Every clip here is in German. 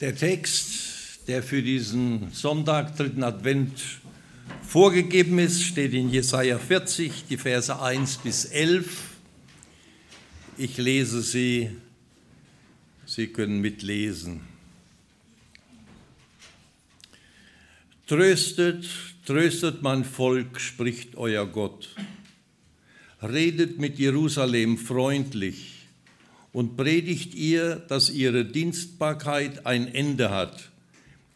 Der Text, der für diesen Sonntag, dritten Advent vorgegeben ist, steht in Jesaja 40, die Verse 1 bis 11. Ich lese sie, Sie können mitlesen. Tröstet, tröstet mein Volk, spricht euer Gott. Redet mit Jerusalem freundlich und predigt ihr, dass ihre Dienstbarkeit ein Ende hat,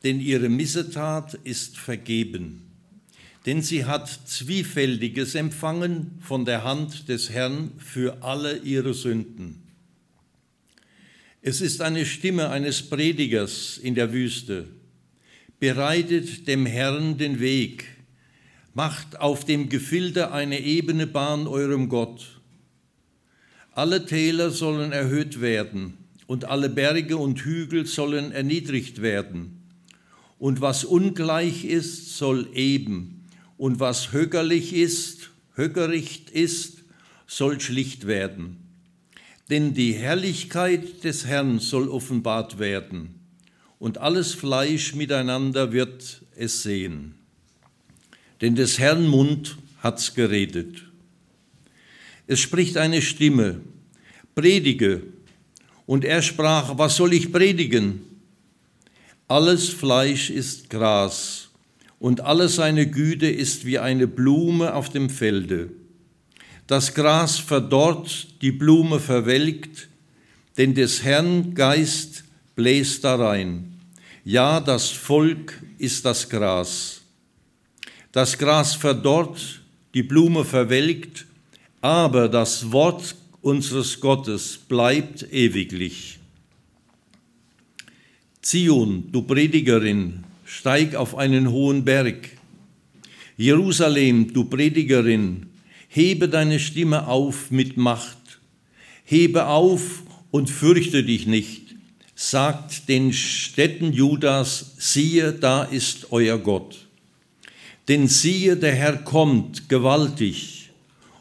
denn ihre Missetat ist vergeben. Denn sie hat Zwiefältiges empfangen von der Hand des Herrn für alle ihre Sünden. Es ist eine Stimme eines Predigers in der Wüste. Bereitet dem Herrn den Weg, macht auf dem Gefilde eine ebene Bahn eurem Gott. Alle Täler sollen erhöht werden und alle Berge und Hügel sollen erniedrigt werden. Und was ungleich ist, soll eben, und was höckerlich ist, höckericht ist, soll schlicht werden. Denn die Herrlichkeit des Herrn soll offenbart werden, und alles Fleisch miteinander wird es sehen. Denn des Herrn Mund hat's geredet. Es spricht eine Stimme, predige. Und er sprach, was soll ich predigen? Alles Fleisch ist Gras und alle seine Güte ist wie eine Blume auf dem Felde. Das Gras verdorrt, die Blume verwelkt, denn des Herrn Geist bläst darein. Ja, das Volk ist das Gras. Das Gras verdorrt, die Blume verwelkt, aber das Wort unseres Gottes bleibt ewiglich. Zion, du Predigerin, steig auf einen hohen Berg. Jerusalem, du Predigerin, hebe deine Stimme auf mit Macht. Hebe auf und fürchte dich nicht. Sagt den Städten Judas, siehe, da ist euer Gott. Denn siehe, der Herr kommt gewaltig,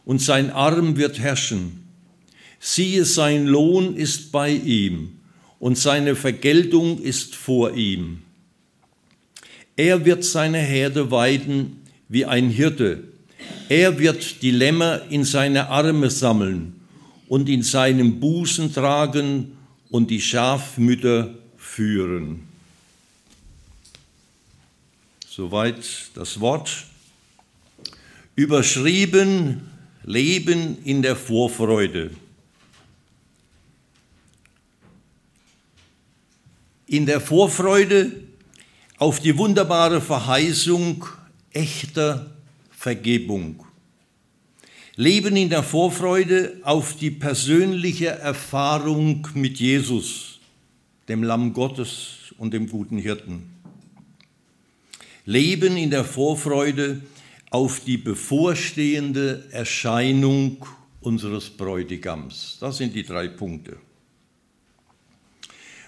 und sein Arm wird herrschen siehe, sein Lohn ist bei ihm und seine Vergeltung ist vor ihm. Er wird seine Herde weiden wie ein Hirte. Er wird die Lämmer in seine Arme sammeln und in seinem Busen tragen und die Schafmütter führen. Soweit das Wort. Überschrieben Leben in der Vorfreude. in der Vorfreude auf die wunderbare Verheißung echter Vergebung. Leben in der Vorfreude auf die persönliche Erfahrung mit Jesus, dem Lamm Gottes und dem guten Hirten. Leben in der Vorfreude auf die bevorstehende Erscheinung unseres Bräutigams. Das sind die drei Punkte.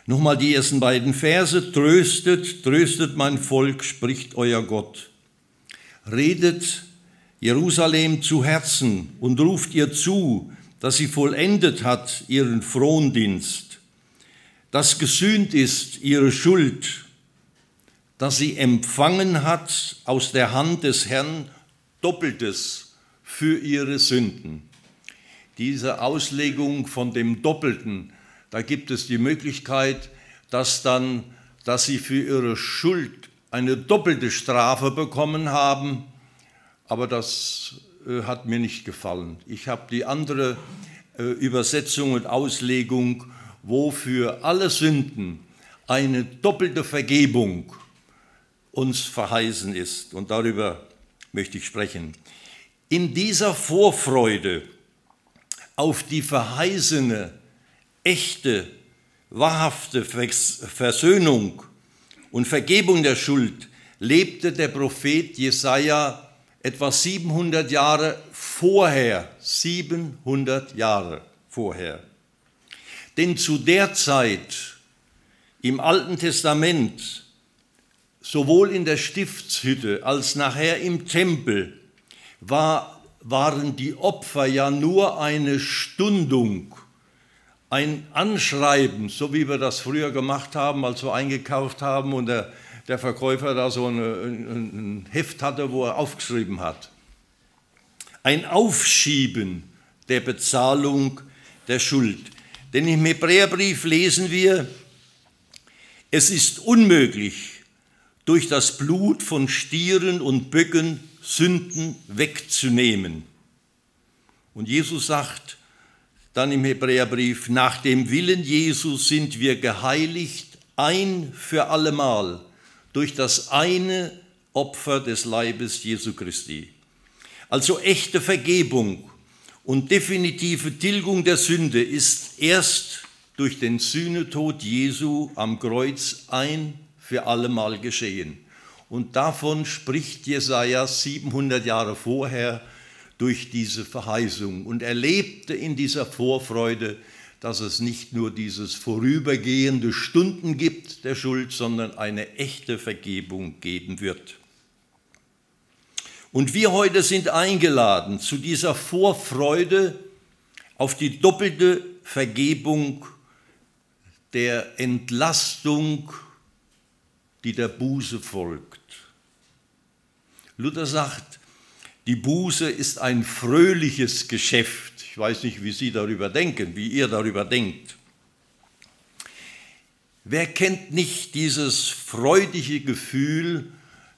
Nochmal die ersten beiden Verse. Tröstet, tröstet mein Volk, spricht euer Gott. Redet Jerusalem zu Herzen und ruft ihr zu, dass sie vollendet hat ihren Frondienst, dass gesühnt ist ihre Schuld, dass sie empfangen hat aus der Hand des Herrn Doppeltes für ihre Sünden. Diese Auslegung von dem Doppelten da gibt es die Möglichkeit, dass dann, dass sie für ihre Schuld eine doppelte Strafe bekommen haben, aber das äh, hat mir nicht gefallen. Ich habe die andere äh, Übersetzung und Auslegung, wo für alle Sünden eine doppelte Vergebung uns verheißen ist. Und darüber möchte ich sprechen. In dieser Vorfreude auf die verheißene echte, wahrhafte Versöhnung und Vergebung der Schuld lebte der Prophet Jesaja etwa 700 Jahre vorher, 700 Jahre vorher. Denn zu der Zeit im Alten Testament, sowohl in der Stiftshütte als nachher im Tempel, war, waren die Opfer ja nur eine Stundung ein Anschreiben, so wie wir das früher gemacht haben, als wir eingekauft haben und der, der Verkäufer da so eine, ein, ein Heft hatte, wo er aufgeschrieben hat. Ein Aufschieben der Bezahlung der Schuld. Denn im Hebräerbrief lesen wir, es ist unmöglich, durch das Blut von Stieren und Böcken Sünden wegzunehmen. Und Jesus sagt dann im Hebräerbrief, nach dem Willen Jesus sind wir geheiligt ein für allemal durch das eine Opfer des Leibes Jesu Christi. Also echte Vergebung und definitive Tilgung der Sünde ist erst durch den Sühnetod Jesu am Kreuz ein für allemal geschehen. Und davon spricht Jesaja 700 Jahre vorher durch diese Verheißung und er lebte in dieser Vorfreude, dass es nicht nur dieses vorübergehende Stunden gibt der Schuld, sondern eine echte Vergebung geben wird. Und wir heute sind eingeladen zu dieser Vorfreude auf die doppelte Vergebung der Entlastung, die der Buße folgt. Luther sagt, die Buße ist ein fröhliches Geschäft. Ich weiß nicht, wie Sie darüber denken, wie ihr darüber denkt. Wer kennt nicht dieses freudige Gefühl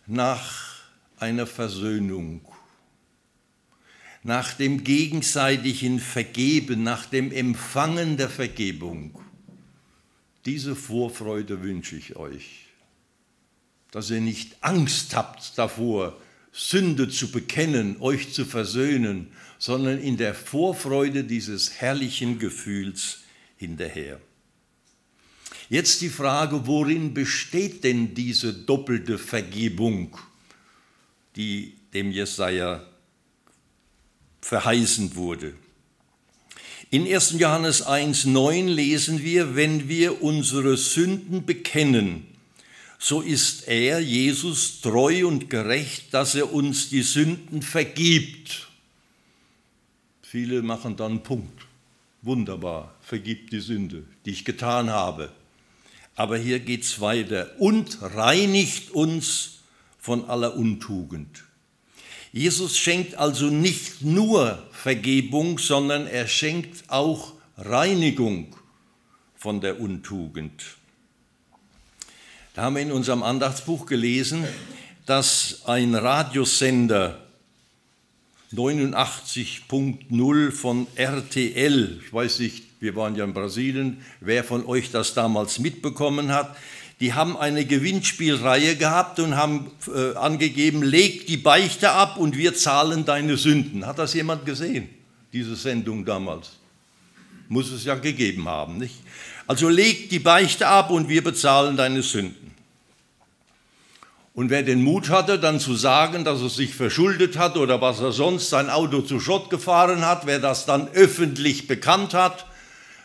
nach einer Versöhnung, nach dem gegenseitigen Vergeben, nach dem Empfangen der Vergebung? Diese Vorfreude wünsche ich euch, dass ihr nicht Angst habt davor, Sünde zu bekennen, euch zu versöhnen, sondern in der Vorfreude dieses herrlichen Gefühls hinterher. Jetzt die Frage, worin besteht denn diese doppelte Vergebung, die dem Jesaja verheißen wurde? In 1. Johannes 1,9 lesen wir, wenn wir unsere Sünden bekennen, so ist er, Jesus, treu und gerecht, dass er uns die Sünden vergibt. Viele machen dann Punkt. Wunderbar, vergibt die Sünde, die ich getan habe. Aber hier geht es weiter. Und reinigt uns von aller Untugend. Jesus schenkt also nicht nur Vergebung, sondern er schenkt auch Reinigung von der Untugend. Da haben wir in unserem Andachtsbuch gelesen, dass ein Radiosender 89.0 von RTL, ich weiß nicht, wir waren ja in Brasilien, wer von euch das damals mitbekommen hat, die haben eine Gewinnspielreihe gehabt und haben äh, angegeben, leg die Beichte ab und wir zahlen deine Sünden. Hat das jemand gesehen, diese Sendung damals? Muss es ja gegeben haben, nicht? Also leg die Beichte ab und wir bezahlen deine Sünden. Und wer den Mut hatte, dann zu sagen, dass er sich verschuldet hat oder was er sonst sein Auto zu Schrott gefahren hat, wer das dann öffentlich bekannt hat,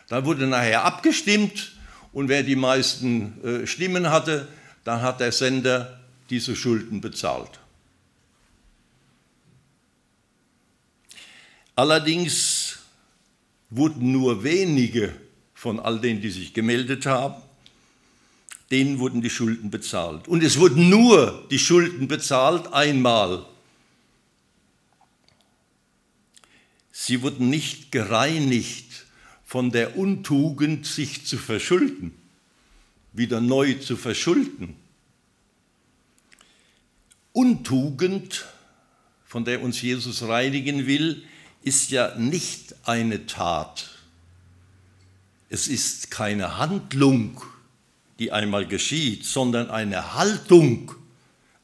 dann wurde nachher abgestimmt und wer die meisten äh, Stimmen hatte, dann hat der Sender diese Schulden bezahlt. Allerdings wurden nur wenige von all denen, die sich gemeldet haben, denen wurden die Schulden bezahlt. Und es wurden nur die Schulden bezahlt einmal. Sie wurden nicht gereinigt von der Untugend, sich zu verschulden, wieder neu zu verschulden. Untugend, von der uns Jesus reinigen will, ist ja nicht eine Tat. Es ist keine Handlung, die einmal geschieht, sondern eine Haltung,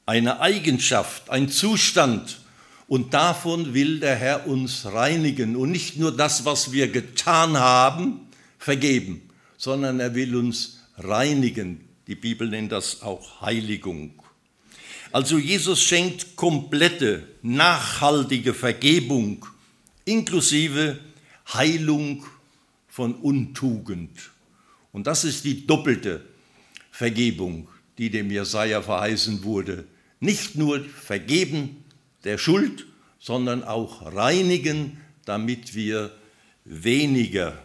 eine Eigenschaft, ein Zustand. Und davon will der Herr uns reinigen und nicht nur das, was wir getan haben, vergeben, sondern er will uns reinigen. Die Bibel nennt das auch Heiligung. Also Jesus schenkt komplette, nachhaltige Vergebung inklusive Heilung von Untugend. Und das ist die doppelte Vergebung, die dem Jesaja verheißen wurde. Nicht nur vergeben der Schuld, sondern auch reinigen, damit wir weniger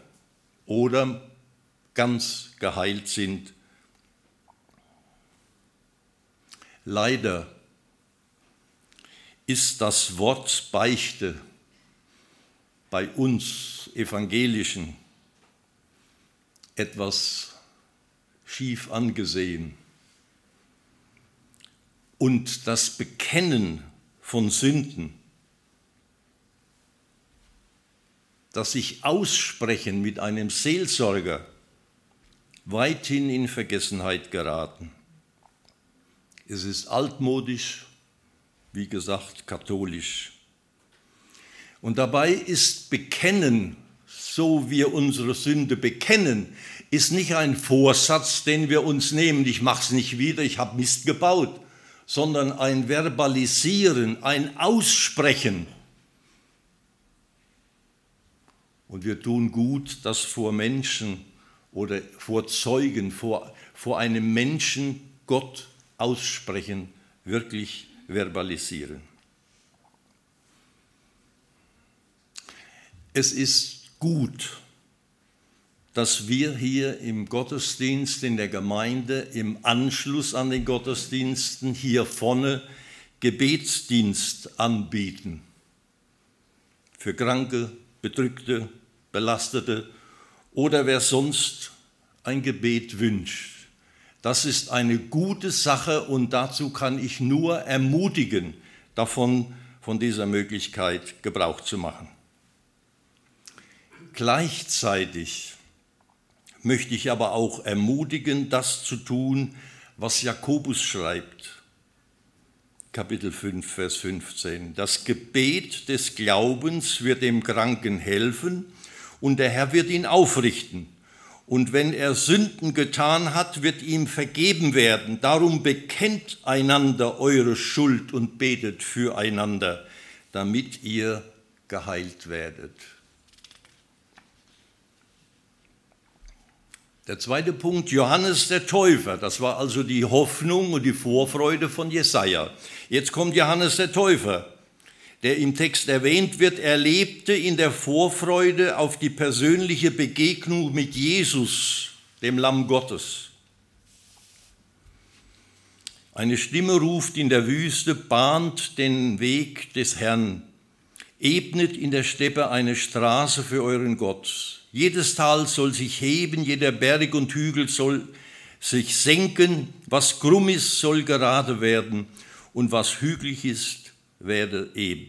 oder ganz geheilt sind. Leider ist das Wort Beichte bei uns Evangelischen etwas schief angesehen. Und das Bekennen von Sünden, das sich aussprechen mit einem Seelsorger, weithin in Vergessenheit geraten. Es ist altmodisch, wie gesagt, katholisch. Und dabei ist Bekennen, so wir unsere Sünde bekennen, ist nicht ein Vorsatz, den wir uns nehmen, ich mache es nicht wieder, ich habe Mist gebaut, sondern ein Verbalisieren, ein Aussprechen. Und wir tun gut, das vor Menschen oder vor Zeugen, vor, vor einem Menschen Gott aussprechen, wirklich verbalisieren. Es ist gut, dass wir hier im Gottesdienst in der Gemeinde im Anschluss an den Gottesdiensten hier vorne Gebetsdienst anbieten. Für Kranke, Bedrückte, Belastete oder wer sonst ein Gebet wünscht. Das ist eine gute Sache und dazu kann ich nur ermutigen, davon, von dieser Möglichkeit Gebrauch zu machen. Gleichzeitig möchte ich aber auch ermutigen, das zu tun, was Jakobus schreibt. Kapitel 5, Vers 15. Das Gebet des Glaubens wird dem Kranken helfen und der Herr wird ihn aufrichten. Und wenn er Sünden getan hat, wird ihm vergeben werden. Darum bekennt einander eure Schuld und betet füreinander, damit ihr geheilt werdet. Der zweite Punkt, Johannes der Täufer. Das war also die Hoffnung und die Vorfreude von Jesaja. Jetzt kommt Johannes der Täufer der im Text erwähnt wird, erlebte in der Vorfreude auf die persönliche Begegnung mit Jesus, dem Lamm Gottes. Eine Stimme ruft in der Wüste, bahnt den Weg des Herrn, ebnet in der Steppe eine Straße für euren Gott. Jedes Tal soll sich heben, jeder Berg und Hügel soll sich senken, was krumm ist, soll gerade werden und was hügelig ist, werde eben.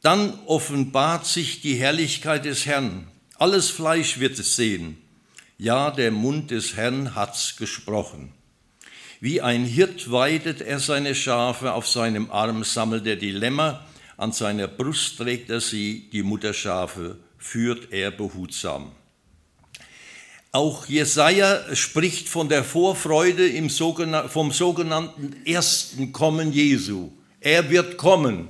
Dann offenbart sich die Herrlichkeit des Herrn. Alles Fleisch wird es sehen. Ja, der Mund des Herrn hat's gesprochen. Wie ein Hirt weidet er seine Schafe, auf seinem Arm sammelt er die Lämmer, an seiner Brust trägt er sie, die Mutterschafe führt er behutsam. Auch Jesaja spricht von der Vorfreude vom sogenannten ersten Kommen Jesu. Er wird kommen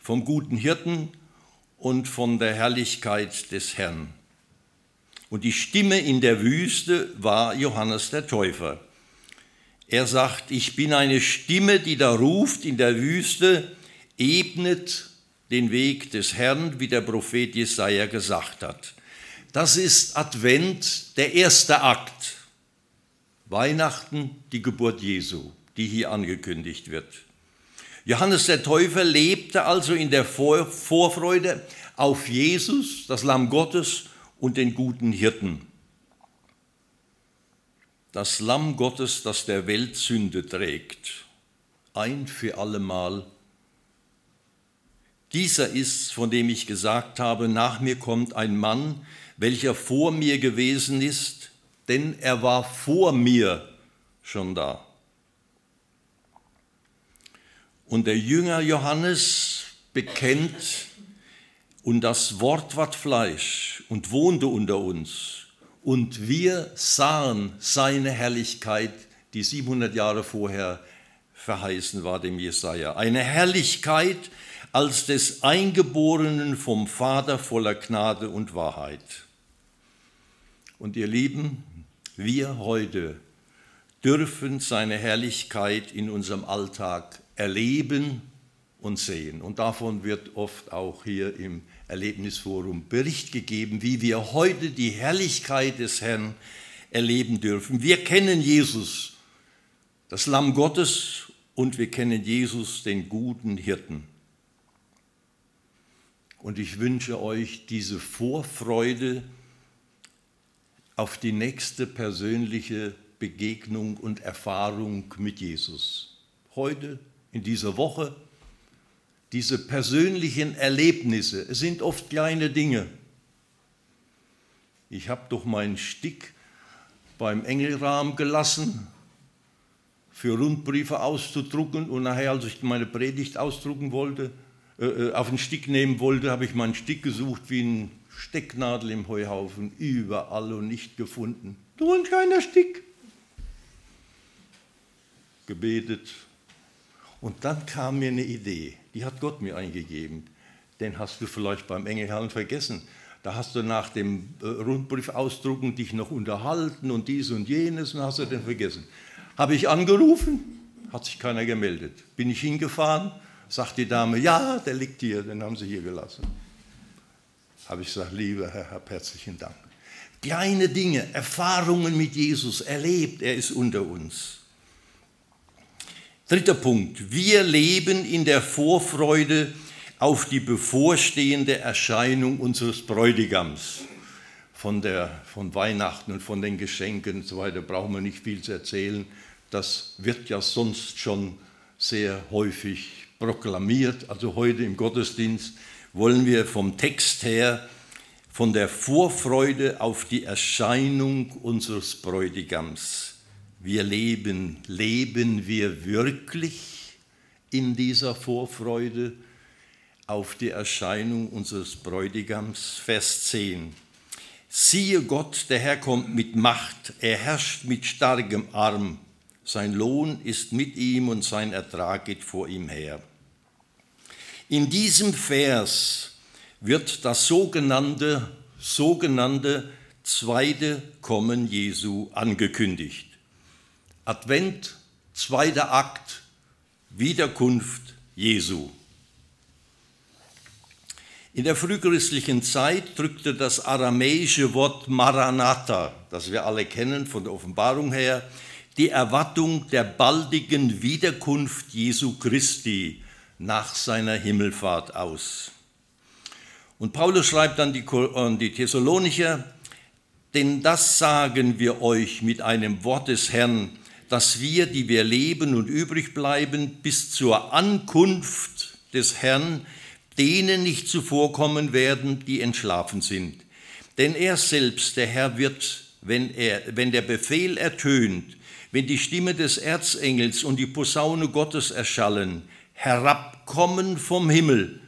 vom guten Hirten und von der Herrlichkeit des Herrn. Und die Stimme in der Wüste war Johannes der Täufer. Er sagt, ich bin eine Stimme, die da ruft in der Wüste, ebnet den Weg des Herrn, wie der Prophet Jesaja gesagt hat. Das ist Advent, der erste Akt. Weihnachten, die Geburt Jesu, die hier angekündigt wird. Johannes der Täufer lebte also in der Vorfreude auf Jesus, das Lamm Gottes und den guten Hirten. Das Lamm Gottes, das der Welt Sünde trägt, ein für allemal. Dieser ist, von dem ich gesagt habe, nach mir kommt ein Mann, welcher vor mir gewesen ist, denn er war vor mir schon da. Und der Jünger Johannes bekennt, und das Wort ward Fleisch und wohnte unter uns. Und wir sahen seine Herrlichkeit, die 700 Jahre vorher verheißen war dem Jesaja. Eine Herrlichkeit als des Eingeborenen vom Vater voller Gnade und Wahrheit. Und ihr Lieben, wir heute dürfen seine Herrlichkeit in unserem Alltag erleben und sehen. Und davon wird oft auch hier im Erlebnisforum Bericht gegeben, wie wir heute die Herrlichkeit des Herrn erleben dürfen. Wir kennen Jesus, das Lamm Gottes, und wir kennen Jesus, den guten Hirten. Und ich wünsche euch diese Vorfreude auf die nächste persönliche Begegnung und Erfahrung mit Jesus. Heute, in dieser Woche, diese persönlichen Erlebnisse, es sind oft kleine Dinge. Ich habe doch meinen Stick beim Engelrahmen gelassen, für Rundbriefe auszudrucken und nachher, als ich meine Predigt ausdrucken wollte, äh, äh, auf den Stick nehmen wollte, habe ich meinen Stick gesucht wie ein Stecknadel im Heuhaufen, überall und nicht gefunden. Nur ein kleiner Stick. Gebetet. Und dann kam mir eine Idee, die hat Gott mir eingegeben. Den hast du vielleicht beim Engelherrn vergessen. Da hast du nach dem äh, Rundbrief ausdrucken dich noch unterhalten und dies und jenes und hast du den vergessen. Habe ich angerufen, hat sich keiner gemeldet. Bin ich hingefahren, Sagt die Dame, ja, der liegt hier, den haben sie hier gelassen. Habe ich gesagt, lieber Herr, hab herzlichen Dank. Kleine Dinge, Erfahrungen mit Jesus erlebt, er ist unter uns. Dritter Punkt, wir leben in der Vorfreude auf die bevorstehende Erscheinung unseres Bräutigams. Von, der, von Weihnachten und von den Geschenken und so weiter brauchen wir nicht viel zu erzählen. Das wird ja sonst schon sehr häufig proklamiert. Also heute im Gottesdienst wollen wir vom Text her von der Vorfreude auf die Erscheinung unseres Bräutigams. Wir leben, leben wir wirklich in dieser Vorfreude auf die Erscheinung unseres Bräutigams? Vers 10. Siehe Gott, der Herr kommt mit Macht, er herrscht mit starkem Arm. Sein Lohn ist mit ihm und sein Ertrag geht vor ihm her. In diesem Vers wird das sogenannte, sogenannte zweite Kommen Jesu angekündigt. Advent, zweiter Akt, Wiederkunft Jesu. In der frühchristlichen Zeit drückte das aramäische Wort Maranatha, das wir alle kennen von der Offenbarung her, die Erwartung der baldigen Wiederkunft Jesu Christi nach seiner Himmelfahrt aus. Und Paulus schreibt an die, an die Thessalonicher, denn das sagen wir euch mit einem Wort des Herrn, dass wir, die wir leben und übrig bleiben, bis zur Ankunft des Herrn, denen nicht zuvorkommen werden, die entschlafen sind. Denn er selbst, der Herr, wird, wenn, er, wenn der Befehl ertönt, wenn die Stimme des Erzengels und die Posaune Gottes erschallen, herabkommen vom Himmel.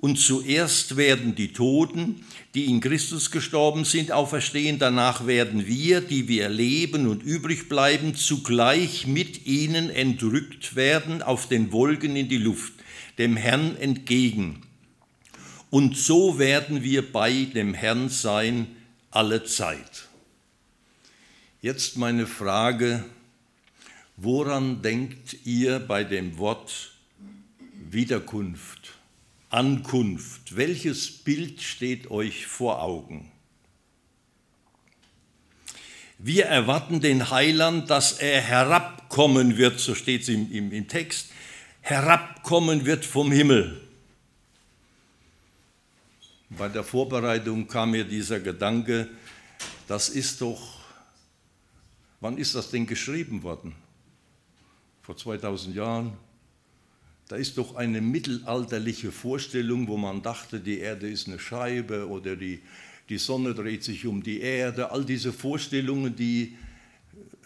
Und zuerst werden die Toten, die in Christus gestorben sind, auferstehen. Danach werden wir, die wir leben und übrig bleiben, zugleich mit ihnen entrückt werden auf den Wolken in die Luft, dem Herrn entgegen. Und so werden wir bei dem Herrn sein alle Zeit. Jetzt meine Frage, woran denkt ihr bei dem Wort Wiederkunft, Ankunft? Welches Bild steht euch vor Augen? Wir erwarten den Heiland, dass er herabkommen wird, so steht es im, im, im Text, herabkommen wird vom Himmel. Bei der Vorbereitung kam mir dieser Gedanke, das ist doch, wann ist das denn geschrieben worden? Vor 2000 Jahren? Da ist doch eine mittelalterliche Vorstellung, wo man dachte, die Erde ist eine Scheibe oder die, die Sonne dreht sich um die Erde. All diese Vorstellungen, die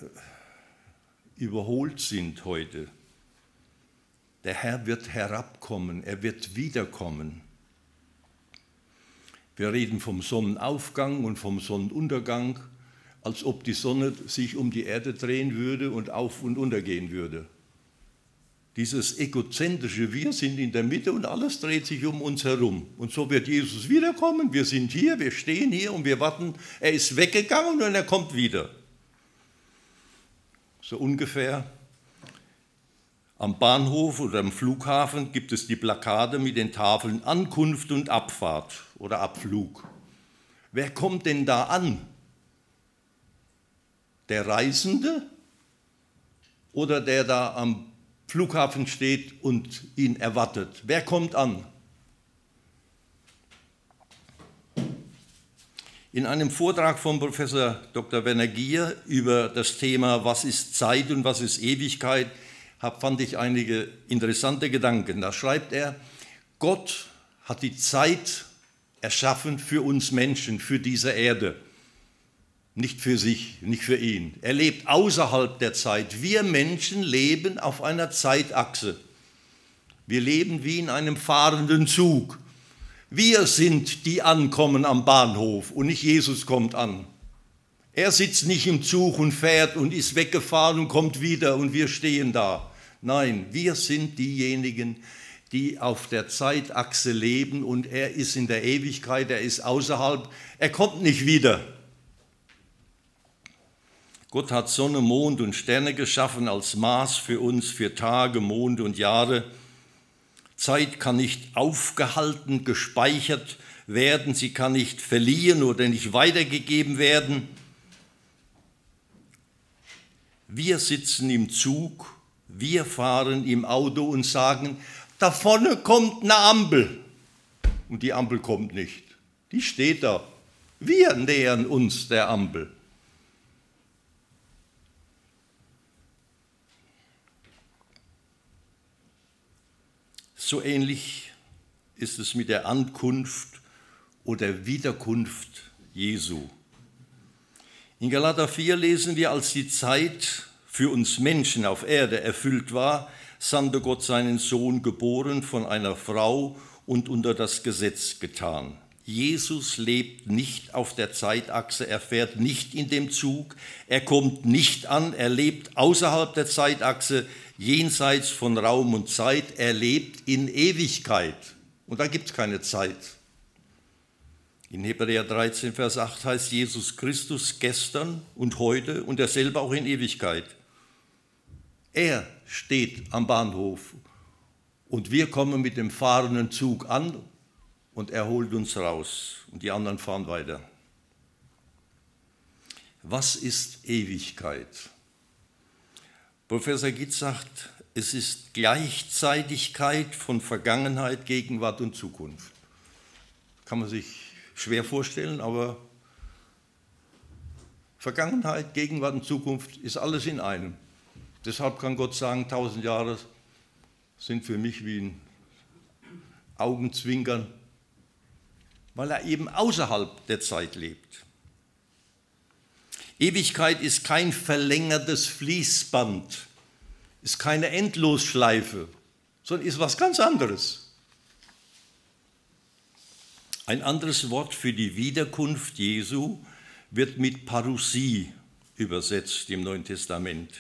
äh, überholt sind heute. Der Herr wird herabkommen, er wird wiederkommen. Wir reden vom Sonnenaufgang und vom Sonnenuntergang, als ob die Sonne sich um die Erde drehen würde und auf und untergehen würde. Dieses egozentrische Wir sind in der Mitte und alles dreht sich um uns herum. Und so wird Jesus wiederkommen. Wir sind hier, wir stehen hier und wir warten. Er ist weggegangen und er kommt wieder. So ungefähr, Am Bahnhof oder am Flughafen gibt es die Plakate mit den Tafeln Ankunft und Abfahrt oder Abflug. Wer kommt denn da an? Der Reisende oder der da am Flughafen steht und ihn erwartet? Wer kommt an? In einem Vortrag von Professor Dr. Werner Gier über das Thema Was ist Zeit und was ist Ewigkeit fand ich einige interessante Gedanken. Da schreibt er, Gott hat die Zeit erschaffen für uns Menschen, für diese Erde. Nicht für sich, nicht für ihn. Er lebt außerhalb der Zeit. Wir Menschen leben auf einer Zeitachse. Wir leben wie in einem fahrenden Zug. Wir sind die ankommen am Bahnhof und nicht Jesus kommt an. Er sitzt nicht im Zug und fährt und ist weggefahren und kommt wieder und wir stehen da. Nein, wir sind diejenigen, die auf der Zeitachse leben und er ist in der Ewigkeit, er ist außerhalb, er kommt nicht wieder. Gott hat Sonne, Mond und Sterne geschaffen als Maß für uns, für Tage, Monde und Jahre. Zeit kann nicht aufgehalten, gespeichert werden, sie kann nicht verliehen oder nicht weitergegeben werden. Wir sitzen im Zug wir fahren im Auto und sagen, da vorne kommt eine Ampel. Und die Ampel kommt nicht. Die steht da. Wir nähern uns der Ampel. So ähnlich ist es mit der Ankunft oder Wiederkunft Jesu. In Galater 4 lesen wir, als die Zeit für uns Menschen auf Erde erfüllt war, sandte Gott seinen Sohn geboren von einer Frau und unter das Gesetz getan. Jesus lebt nicht auf der Zeitachse, er fährt nicht in dem Zug, er kommt nicht an, er lebt außerhalb der Zeitachse, jenseits von Raum und Zeit, er lebt in Ewigkeit. Und da gibt es keine Zeit. In Hebräer 13, Vers 8 heißt Jesus Christus gestern und heute und derselbe auch in Ewigkeit. Er steht am Bahnhof und wir kommen mit dem fahrenden Zug an und er holt uns raus und die anderen fahren weiter. Was ist Ewigkeit? Professor Gitz sagt, es ist Gleichzeitigkeit von Vergangenheit, Gegenwart und Zukunft. Kann man sich schwer vorstellen, aber Vergangenheit, Gegenwart und Zukunft ist alles in einem. Deshalb kann Gott sagen, tausend Jahre sind für mich wie ein Augenzwinkern, weil er eben außerhalb der Zeit lebt. Ewigkeit ist kein verlängertes Fließband, ist keine Endlosschleife, sondern ist was ganz anderes. Ein anderes Wort für die Wiederkunft Jesu wird mit Parousie übersetzt im Neuen Testament.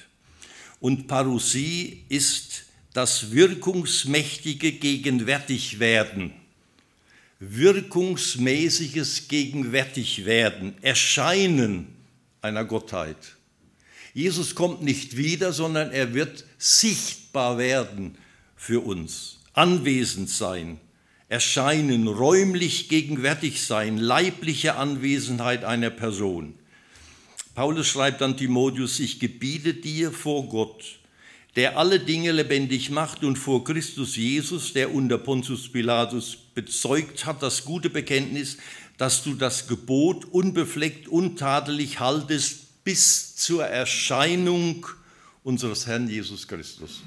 Und Parousie ist das wirkungsmächtige Gegenwärtigwerden, wirkungsmäßiges Gegenwärtigwerden, Erscheinen einer Gottheit. Jesus kommt nicht wieder, sondern er wird sichtbar werden für uns, anwesend sein, erscheinen, räumlich gegenwärtig sein, leibliche Anwesenheit einer Person. Paulus schreibt an Timotheus, ich gebiete dir vor Gott, der alle Dinge lebendig macht und vor Christus Jesus, der unter Pontius Pilatus bezeugt hat, das gute Bekenntnis, dass du das Gebot unbefleckt, untadelig haltest bis zur Erscheinung unseres Herrn Jesus Christus.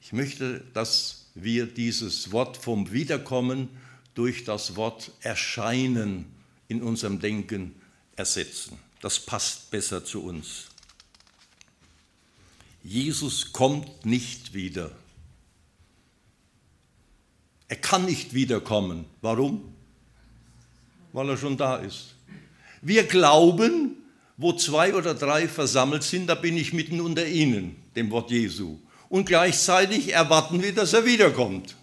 Ich möchte, dass wir dieses Wort vom Wiederkommen durch das Wort Erscheinen in unserem Denken ersetzen. Das passt besser zu uns. Jesus kommt nicht wieder. Er kann nicht wiederkommen. Warum? Weil er schon da ist. Wir glauben, wo zwei oder drei versammelt sind, da bin ich mitten unter ihnen, dem Wort Jesu. Und gleichzeitig erwarten wir, dass er wiederkommt.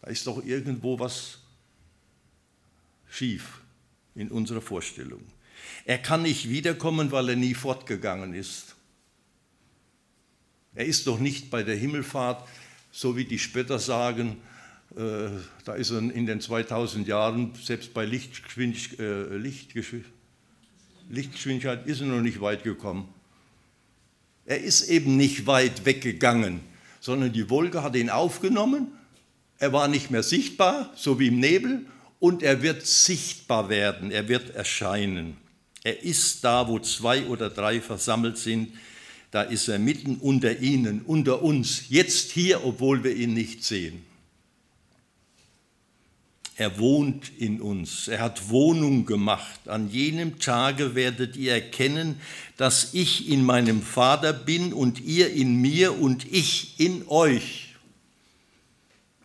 Da ist doch irgendwo was schief in unserer Vorstellung. Er kann nicht wiederkommen, weil er nie fortgegangen ist. Er ist doch nicht bei der Himmelfahrt, so wie die Spötter sagen, da ist er in den 2000 Jahren, selbst bei äh, Lichtgeschwindigkeit ist er noch nicht weit gekommen. Er ist eben nicht weit weggegangen, sondern die Wolke hat ihn aufgenommen. Er war nicht mehr sichtbar, so wie im Nebel, und er wird sichtbar werden, er wird erscheinen. Er ist da, wo zwei oder drei versammelt sind, da ist er mitten unter ihnen, unter uns, jetzt hier, obwohl wir ihn nicht sehen. Er wohnt in uns, er hat Wohnung gemacht. An jenem Tage werdet ihr erkennen, dass ich in meinem Vater bin und ihr in mir und ich in euch.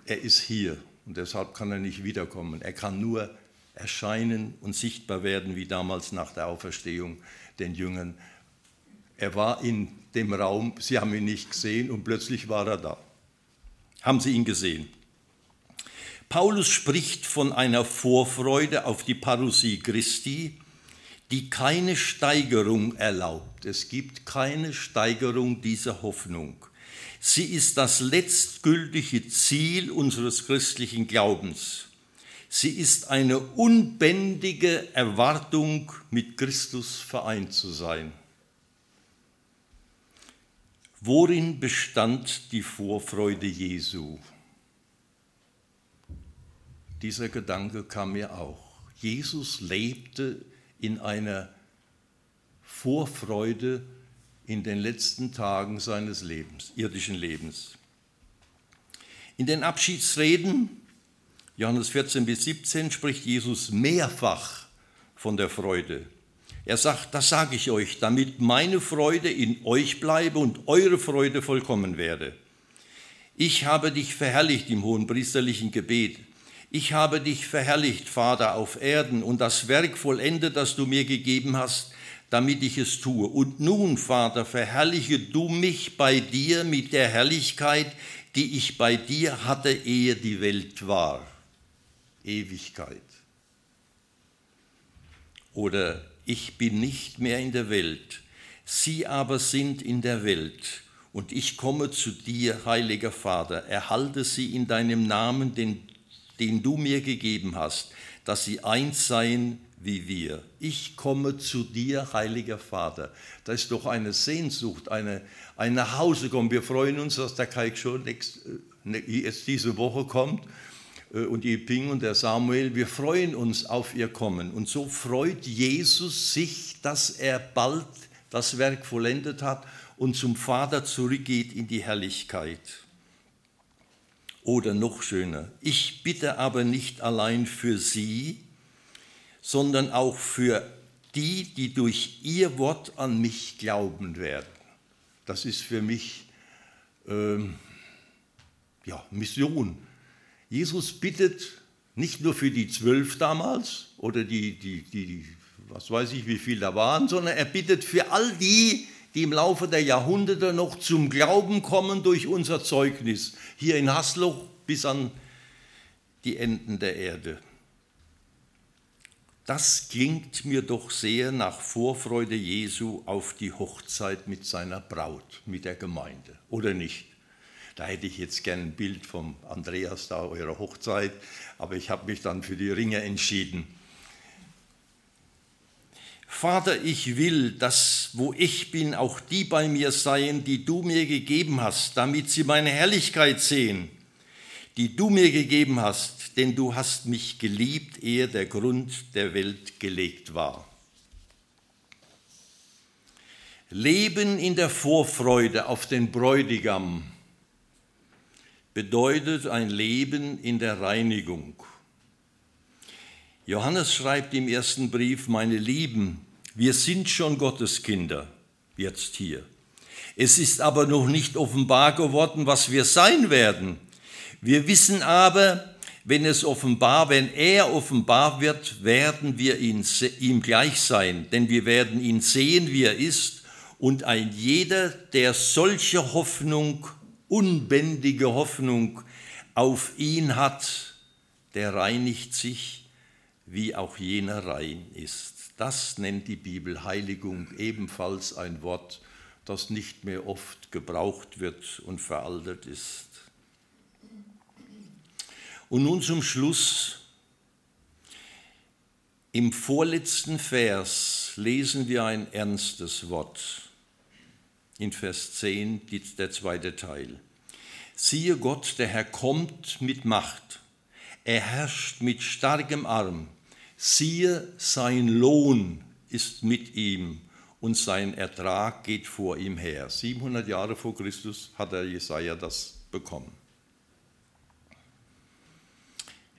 Er ist hier und deshalb kann er nicht wiederkommen. Er kann nur erscheinen und sichtbar werden, wie damals nach der Auferstehung den Jüngern. Er war in dem Raum, sie haben ihn nicht gesehen und plötzlich war er da. Haben sie ihn gesehen? Paulus spricht von einer Vorfreude auf die Parousie Christi, die keine Steigerung erlaubt. Es gibt keine Steigerung dieser Hoffnung. Sie ist das letztgültige Ziel unseres christlichen Glaubens. Sie ist eine unbändige Erwartung, mit Christus vereint zu sein. Worin bestand die Vorfreude Jesu? Dieser Gedanke kam mir auch. Jesus lebte in einer Vorfreude in den letzten Tagen seines Lebens, irdischen Lebens. In den Abschiedsreden, Johannes 14 bis 17, spricht Jesus mehrfach von der Freude. Er sagt, das sage ich euch, damit meine Freude in euch bleibe und eure Freude vollkommen werde. Ich habe dich verherrlicht im hohen priesterlichen Gebet ich habe dich verherrlicht, Vater, auf Erden und das Werk vollendet, das du mir gegeben hast, damit ich es tue. Und nun, Vater, verherrliche du mich bei dir mit der Herrlichkeit, die ich bei dir hatte, ehe die Welt war. Ewigkeit. Oder ich bin nicht mehr in der Welt, sie aber sind in der Welt. Und ich komme zu dir, heiliger Vater, erhalte sie in deinem Namen, den den du mir gegeben hast, dass sie eins seien wie wir. Ich komme zu dir, heiliger Vater. Das ist doch eine Sehnsucht, eine, ein Nachhausekommen. Wir freuen uns, dass der Kai schon nächst, äh, jetzt diese Woche kommt äh, und die Ping und der Samuel. Wir freuen uns auf ihr Kommen. Und so freut Jesus sich, dass er bald das Werk vollendet hat und zum Vater zurückgeht in die Herrlichkeit. Oder noch schöner, ich bitte aber nicht allein für sie, sondern auch für die, die durch ihr Wort an mich glauben werden. Das ist für mich ähm, ja, Mission. Jesus bittet nicht nur für die zwölf damals oder die, die, die, was weiß ich, wie viele da waren, sondern er bittet für all die, die im Laufe der Jahrhunderte noch zum Glauben kommen durch unser Zeugnis, hier in Hasloch bis an die Enden der Erde. Das klingt mir doch sehr nach Vorfreude Jesu auf die Hochzeit mit seiner Braut, mit der Gemeinde, oder nicht? Da hätte ich jetzt gern ein Bild vom Andreas da, eurer Hochzeit, aber ich habe mich dann für die Ringe entschieden. Vater, ich will, dass wo ich bin, auch die bei mir seien, die du mir gegeben hast, damit sie meine Herrlichkeit sehen, die du mir gegeben hast, denn du hast mich geliebt, ehe der Grund der Welt gelegt war. Leben in der Vorfreude auf den Bräutigam bedeutet ein Leben in der Reinigung. Johannes schreibt im ersten Brief, meine Lieben, wir sind schon Gottes Kinder, jetzt hier. Es ist aber noch nicht offenbar geworden, was wir sein werden. Wir wissen aber, wenn es offenbar, wenn er offenbar wird, werden wir ihn, ihm gleich sein, denn wir werden ihn sehen, wie er ist. Und ein jeder, der solche Hoffnung, unbändige Hoffnung auf ihn hat, der reinigt sich wie auch jener rein ist. Das nennt die Bibel Heiligung, ebenfalls ein Wort, das nicht mehr oft gebraucht wird und veraltet ist. Und nun zum Schluss. Im vorletzten Vers lesen wir ein ernstes Wort. In Vers 10 der zweite Teil. Siehe Gott, der Herr kommt mit Macht. Er herrscht mit starkem Arm. Siehe, sein Lohn ist mit ihm und sein Ertrag geht vor ihm her. 700 Jahre vor Christus hat der Jesaja das bekommen.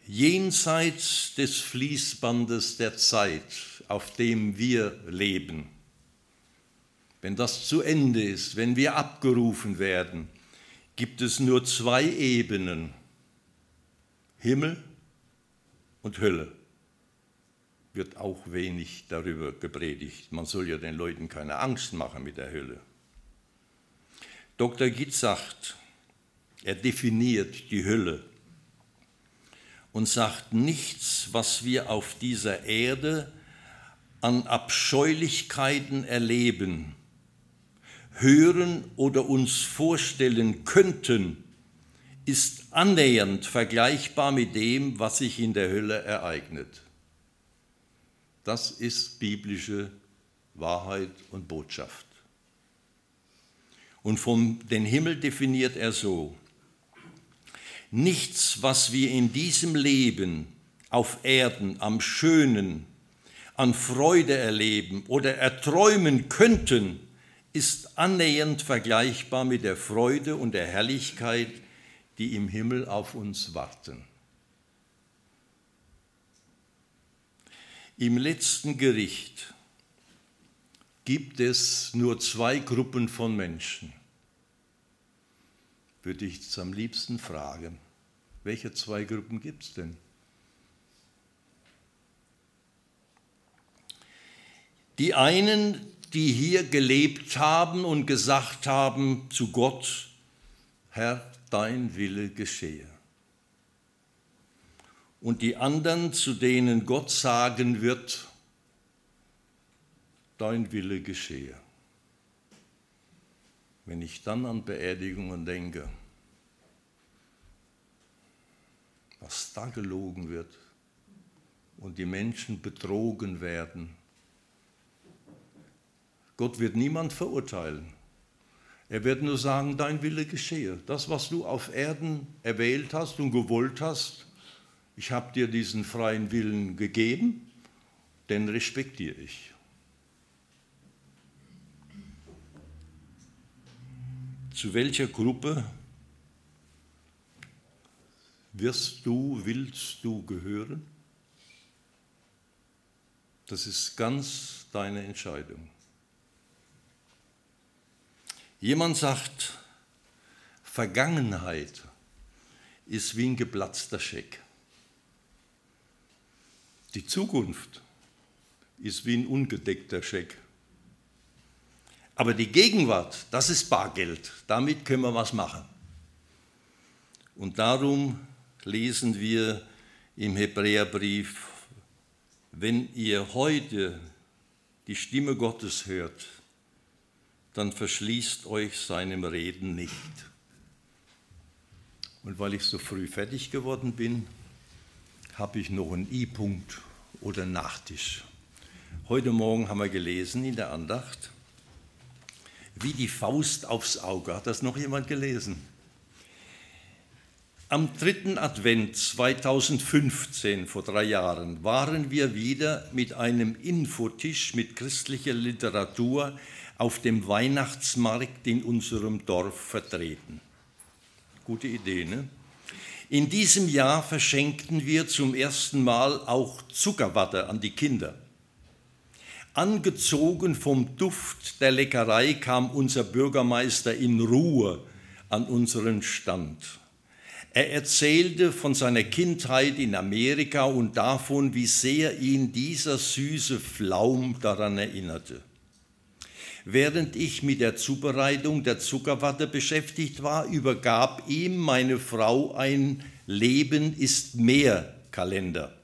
Jenseits des Fließbandes der Zeit, auf dem wir leben, wenn das zu Ende ist, wenn wir abgerufen werden, gibt es nur zwei Ebenen, Himmel und Hölle wird auch wenig darüber gepredigt. Man soll ja den Leuten keine Angst machen mit der Hölle. Dr. Gitt sagt, er definiert die Hölle und sagt, nichts, was wir auf dieser Erde an Abscheulichkeiten erleben, hören oder uns vorstellen könnten, ist annähernd vergleichbar mit dem, was sich in der Hölle ereignet. Das ist biblische Wahrheit und Botschaft. Und vom den Himmel definiert er so: Nichts, was wir in diesem Leben auf Erden am Schönen, an Freude erleben oder erträumen könnten, ist annähernd vergleichbar mit der Freude und der Herrlichkeit, die im Himmel auf uns warten. Im letzten Gericht gibt es nur zwei Gruppen von Menschen. Würde ich es am liebsten fragen, welche zwei Gruppen gibt es denn? Die einen, die hier gelebt haben und gesagt haben zu Gott, Herr, dein Wille geschehe und die anderen, zu denen Gott sagen wird, dein Wille geschehe. Wenn ich dann an Beerdigungen denke, was da gelogen wird und die Menschen betrogen werden, Gott wird niemand verurteilen. Er wird nur sagen, dein Wille geschehe. Das, was du auf Erden erwählt hast und gewollt hast, ich habe dir diesen freien Willen gegeben, den respektiere ich. Zu welcher Gruppe wirst du, willst du gehören? Das ist ganz deine Entscheidung. Jemand sagt, Vergangenheit ist wie ein geplatzter Scheck. Die Zukunft ist wie ein ungedeckter Scheck. Aber die Gegenwart, das ist Bargeld. Damit können wir was machen. Und darum lesen wir im Hebräerbrief, wenn ihr heute die Stimme Gottes hört, dann verschließt euch seinem Reden nicht. Und weil ich so früh fertig geworden bin, habe ich noch einen I-Punkt oder Nachtisch. Heute Morgen haben wir gelesen in der Andacht, wie die Faust aufs Auge. Hat das noch jemand gelesen? Am dritten Advent 2015, vor drei Jahren, waren wir wieder mit einem Infotisch mit christlicher Literatur auf dem Weihnachtsmarkt in unserem Dorf vertreten. Gute Idee, ne? In diesem Jahr verschenkten wir zum ersten Mal auch Zuckerwatte an die Kinder. Angezogen vom Duft der Leckerei kam unser Bürgermeister in Ruhe an unseren Stand. Er erzählte von seiner Kindheit in Amerika und davon, wie sehr ihn dieser süße Flaum daran erinnerte. Während ich mit der Zubereitung der Zuckerwatte beschäftigt war, übergab ihm meine Frau ein Leben ist mehr Kalender.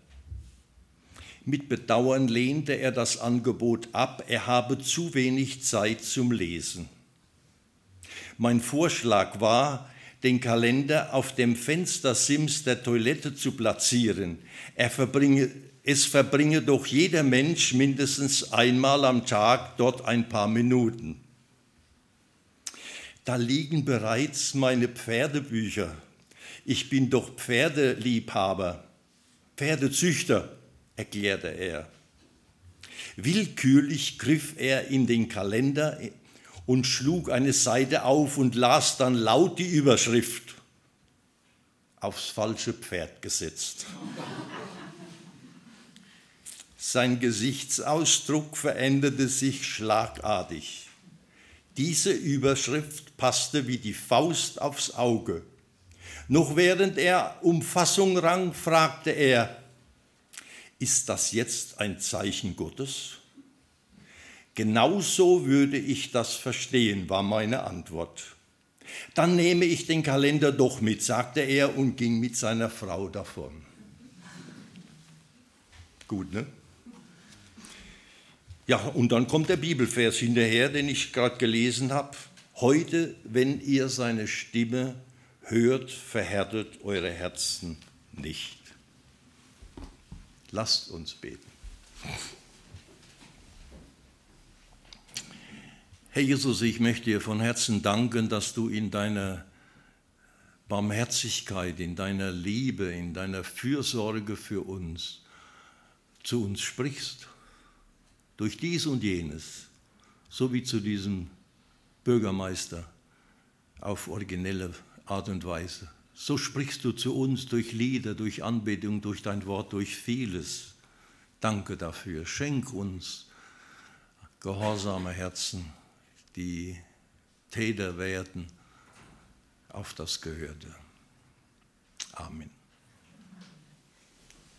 Mit Bedauern lehnte er das Angebot ab, er habe zu wenig Zeit zum Lesen. Mein Vorschlag war, den Kalender auf dem Fenstersims der Toilette zu platzieren. Verbringe, es verbringe doch jeder Mensch mindestens einmal am Tag dort ein paar Minuten. Da liegen bereits meine Pferdebücher. Ich bin doch Pferdeliebhaber, Pferdezüchter, erklärte er. Willkürlich griff er in den Kalender und schlug eine Seite auf und las dann laut die Überschrift aufs falsche Pferd gesetzt. Sein Gesichtsausdruck veränderte sich schlagartig. Diese Überschrift passte wie die Faust aufs Auge. Noch während er um Fassung rang, fragte er, ist das jetzt ein Zeichen Gottes? Genauso würde ich das verstehen, war meine Antwort. Dann nehme ich den Kalender doch mit, sagte er und ging mit seiner Frau davon. Gut, ne? Ja, und dann kommt der Bibelvers hinterher, den ich gerade gelesen habe. Heute, wenn ihr seine Stimme hört, verhärtet eure Herzen nicht. Lasst uns beten. Herr Jesus, ich möchte dir von Herzen danken, dass du in deiner Barmherzigkeit, in deiner Liebe, in deiner Fürsorge für uns zu uns sprichst. Durch dies und jenes, so wie zu diesem Bürgermeister auf originelle Art und Weise. So sprichst du zu uns durch Lieder, durch Anbetung, durch dein Wort, durch vieles. Danke dafür. Schenk uns gehorsame Herzen die Täter werden auf das Gehörte. Amen.